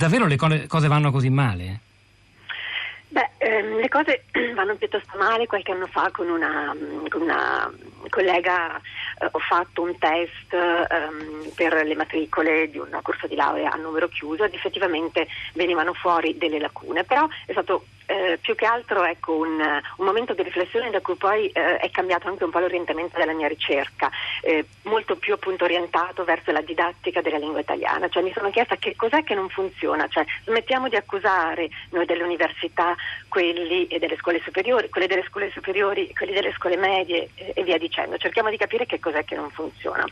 Davvero le cose vanno così male? Beh, ehm, le cose vanno piuttosto male. Qualche anno fa con una, con una collega eh, ho fatto un test ehm, per le matricole di un corso di laurea a numero chiuso ed effettivamente venivano fuori delle lacune, però è stato eh, più che altro ecco, un, un, momento di riflessione da cui poi eh, è cambiato anche un po' l'orientamento della mia ricerca, eh, molto più appunto orientato verso la didattica della lingua italiana, cioè mi sono chiesta che cos'è che non funziona, cioè smettiamo di accusare noi delle università quelli delle scuole superiori, quelli delle scuole superiori, quelli delle scuole medie e via dicendo, cerchiamo di capire che cos'è che non funziona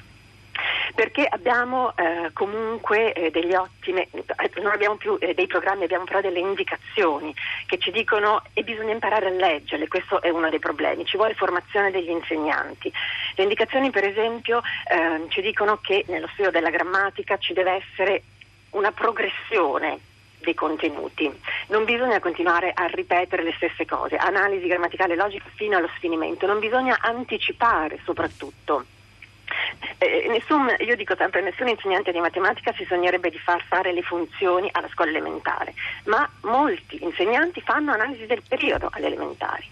perché abbiamo eh, comunque eh, degli ottime, eh, non abbiamo più eh, dei programmi, abbiamo però delle indicazioni che ci dicono e bisogna imparare a leggerle, questo è uno dei problemi, ci vuole formazione degli insegnanti. Le indicazioni per esempio ehm, ci dicono che nello studio della grammatica ci deve essere una progressione dei contenuti. Non bisogna continuare a ripetere le stesse cose, analisi grammaticale e logica fino allo sfinimento, non bisogna anticipare soprattutto. Eh, nessun, io dico sempre, nessun insegnante di matematica si sognerebbe di far fare le funzioni alla scuola elementare, ma molti insegnanti fanno analisi del periodo alle elementari.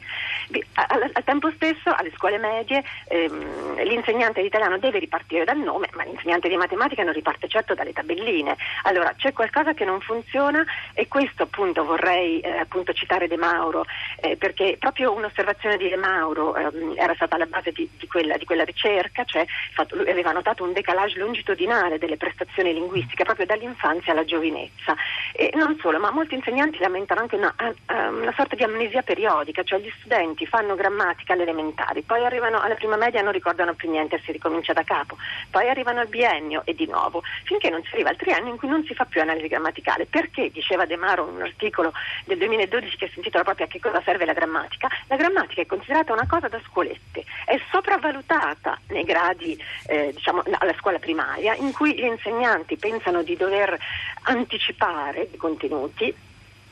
Al, tempo stesso, alle scuole medie, ehm, l'insegnante di italiano deve ripartire dal nome, ma l'insegnante di matematica non riparte certo dalle tabelline. Allora c'è qualcosa che non funziona e questo appunto vorrei eh, appunto citare De Mauro, eh, perché proprio un'osservazione di De Mauro ehm, era stata alla base di, di, quella, di quella, ricerca, cioè fatto, lui aveva notato un decalage longitudinale delle prestazioni linguistiche proprio dall'infanzia alla giovinezza. E non solo, ma molti insegnanti lamentano anche una, una sorta di amnesia periodica, cioè gli studenti studenti fanno grammatica alle elementari, poi arrivano alla prima media e non ricordano più niente si ricomincia da capo, poi arrivano al biennio e di nuovo, finché non si arriva al triennio in cui non si fa più analisi grammaticale. Perché, diceva De Maro in un articolo del 2012 che si intitola proprio a che cosa serve la grammatica, la grammatica è considerata una cosa da scuolette, è sopravvalutata nei gradi, eh, diciamo, alla scuola primaria, in cui gli insegnanti pensano di dover anticipare i contenuti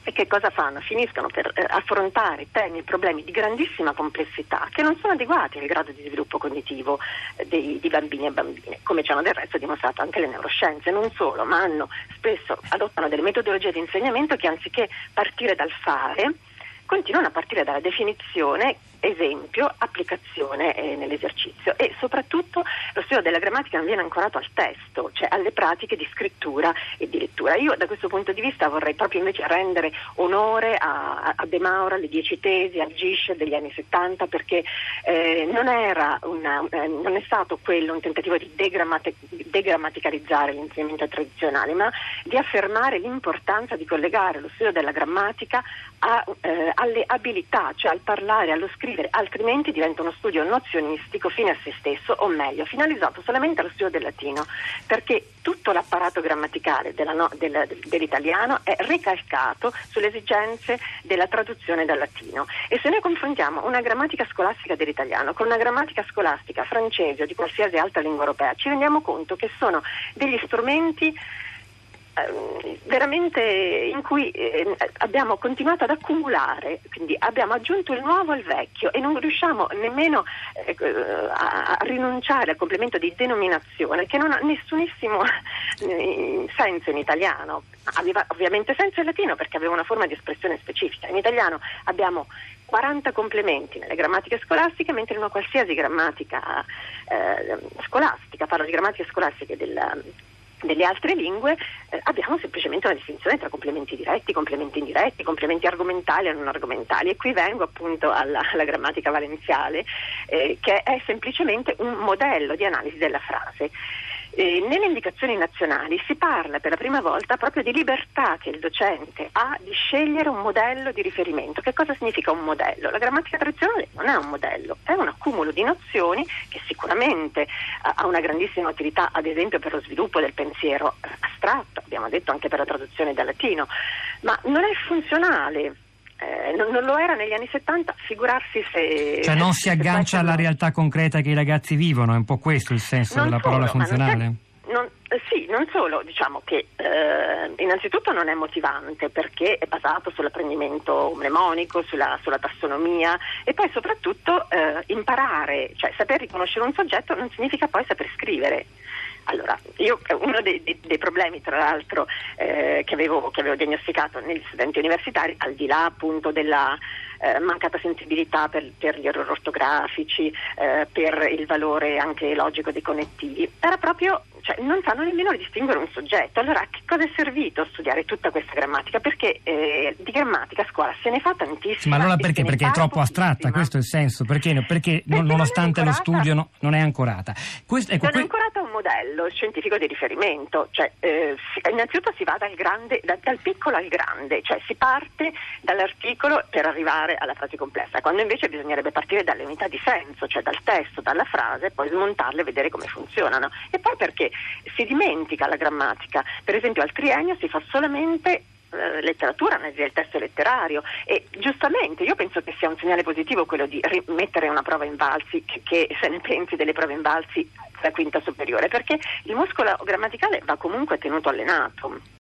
e che cosa fanno? Finiscono per eh, affrontare temi e problemi di grandissima complessità che non sono adeguati al grado di sviluppo cognitivo eh, dei, di bambini e bambine, come ci hanno del resto dimostrato anche le neuroscienze, non solo, ma hanno, spesso adottano delle metodologie di insegnamento che anziché partire dal fare, continuano a partire dalla definizione esempio, applicazione eh, nell'esercizio e soprattutto lo studio della grammatica non viene ancorato al testo, cioè alle pratiche di scrittura e di lettura. Io da questo punto di vista vorrei proprio invece rendere onore a, a De Maura, alle dieci tesi, al GISH degli anni 70 perché eh, non, una, eh, non, è stato quello un tentativo di degrammati- degrammaticalizzare l'insegnamento tradizionale, ma di affermare l'importanza di collegare lo studio della grammatica a, eh, alle abilità, cioè al parlare, allo scrivere scrivere, altrimenti diventa uno studio nozionistico fine a se stesso, o meglio, finalizzato solamente allo studio del latino, perché tutto l'apparato grammaticale no, del, dell'italiano è ricalcato sulle esigenze della traduzione dal latino. E se noi confrontiamo una grammatica scolastica dell'italiano con una grammatica scolastica francese o di qualsiasi altra lingua europea, ci rendiamo conto che sono degli strumenti veramente in cui eh, abbiamo continuato ad accumulare, quindi abbiamo aggiunto il nuovo al vecchio e non riusciamo nemmeno eh, a, a, rinunciare al complemento di denominazione che non ha nessunissimo eh, senso in italiano. Aveva ovviamente senso in latino perché aveva una forma di espressione specifica. In italiano abbiamo 40 complementi nelle grammatiche scolastiche, mentre in una qualsiasi grammatica eh, scolastica, parlo di grammatiche scolastiche del delle altre lingue eh, abbiamo semplicemente una distinzione tra complementi diretti, complementi indiretti, complementi argomentali e non argomentali e qui vengo appunto alla, alla grammatica valenziale eh, che è semplicemente un modello di analisi della frase. Eh, nelle indicazioni nazionali si parla per la prima volta proprio di libertà che il docente ha di scegliere un modello di riferimento. Che cosa significa un modello? La grammatica tradizionale non è un modello, è un accumulo di nozioni che sicuramente eh, ha una grandissima utilità, ad esempio per lo sviluppo del pensiero astratto, abbiamo detto anche per la traduzione dal latino, ma non è funzionale eh, non, non, lo era negli anni 70, figurarsi se... Cioè non si aggancia alla realtà concreta che i ragazzi vivono, è un po' questo il senso della solo, parola funzionale? Non, solo, diciamo che eh, innanzitutto non è motivante perché è basato sull'apprendimento mnemonico, sulla, sulla tassonomia e poi soprattutto eh, imparare, cioè saper riconoscere un soggetto non significa poi saper scrivere. Allora, io uno dei, dei, dei problemi, tra l'altro, eh, che, avevo, che, avevo, diagnosticato negli studenti universitari, al di là appunto della eh, mancata sensibilità per, per, gli errori ortografici, eh, per il valore anche logico dei connettivi, era proprio cioè, non sanno nemmeno distinguere un soggetto. Allora, che cosa è servito studiare tutta questa grammatica? Perché eh, di grammatica a scuola se ne fa tantissima. Ma allora perché? Perché è troppo astratta, questo è il senso. Perché, perché, perché nonostante lo studio no, non è ancorata. Questo, ecco, non è ancorata a un modello scientifico di riferimento. Cioè, eh, innanzitutto si va dal, grande, da, dal piccolo al grande, cioè si parte dall'articolo per arrivare alla frase complessa, quando invece bisognerebbe partire dalle unità di senso, cioè dal testo, dalla frase, poi smontarle e vedere come funzionano. E poi perché si dimentica la grammatica. Per esempio al triennio si fa solamente eh, letteratura, analisi del testo letterario e giustamente io penso che sia un segnale positivo quello di rimettere una prova in valsi che, che se ne pensi delle prove in valsi la quinta superiore perché il muscolo grammaticale va comunque tenuto allenato.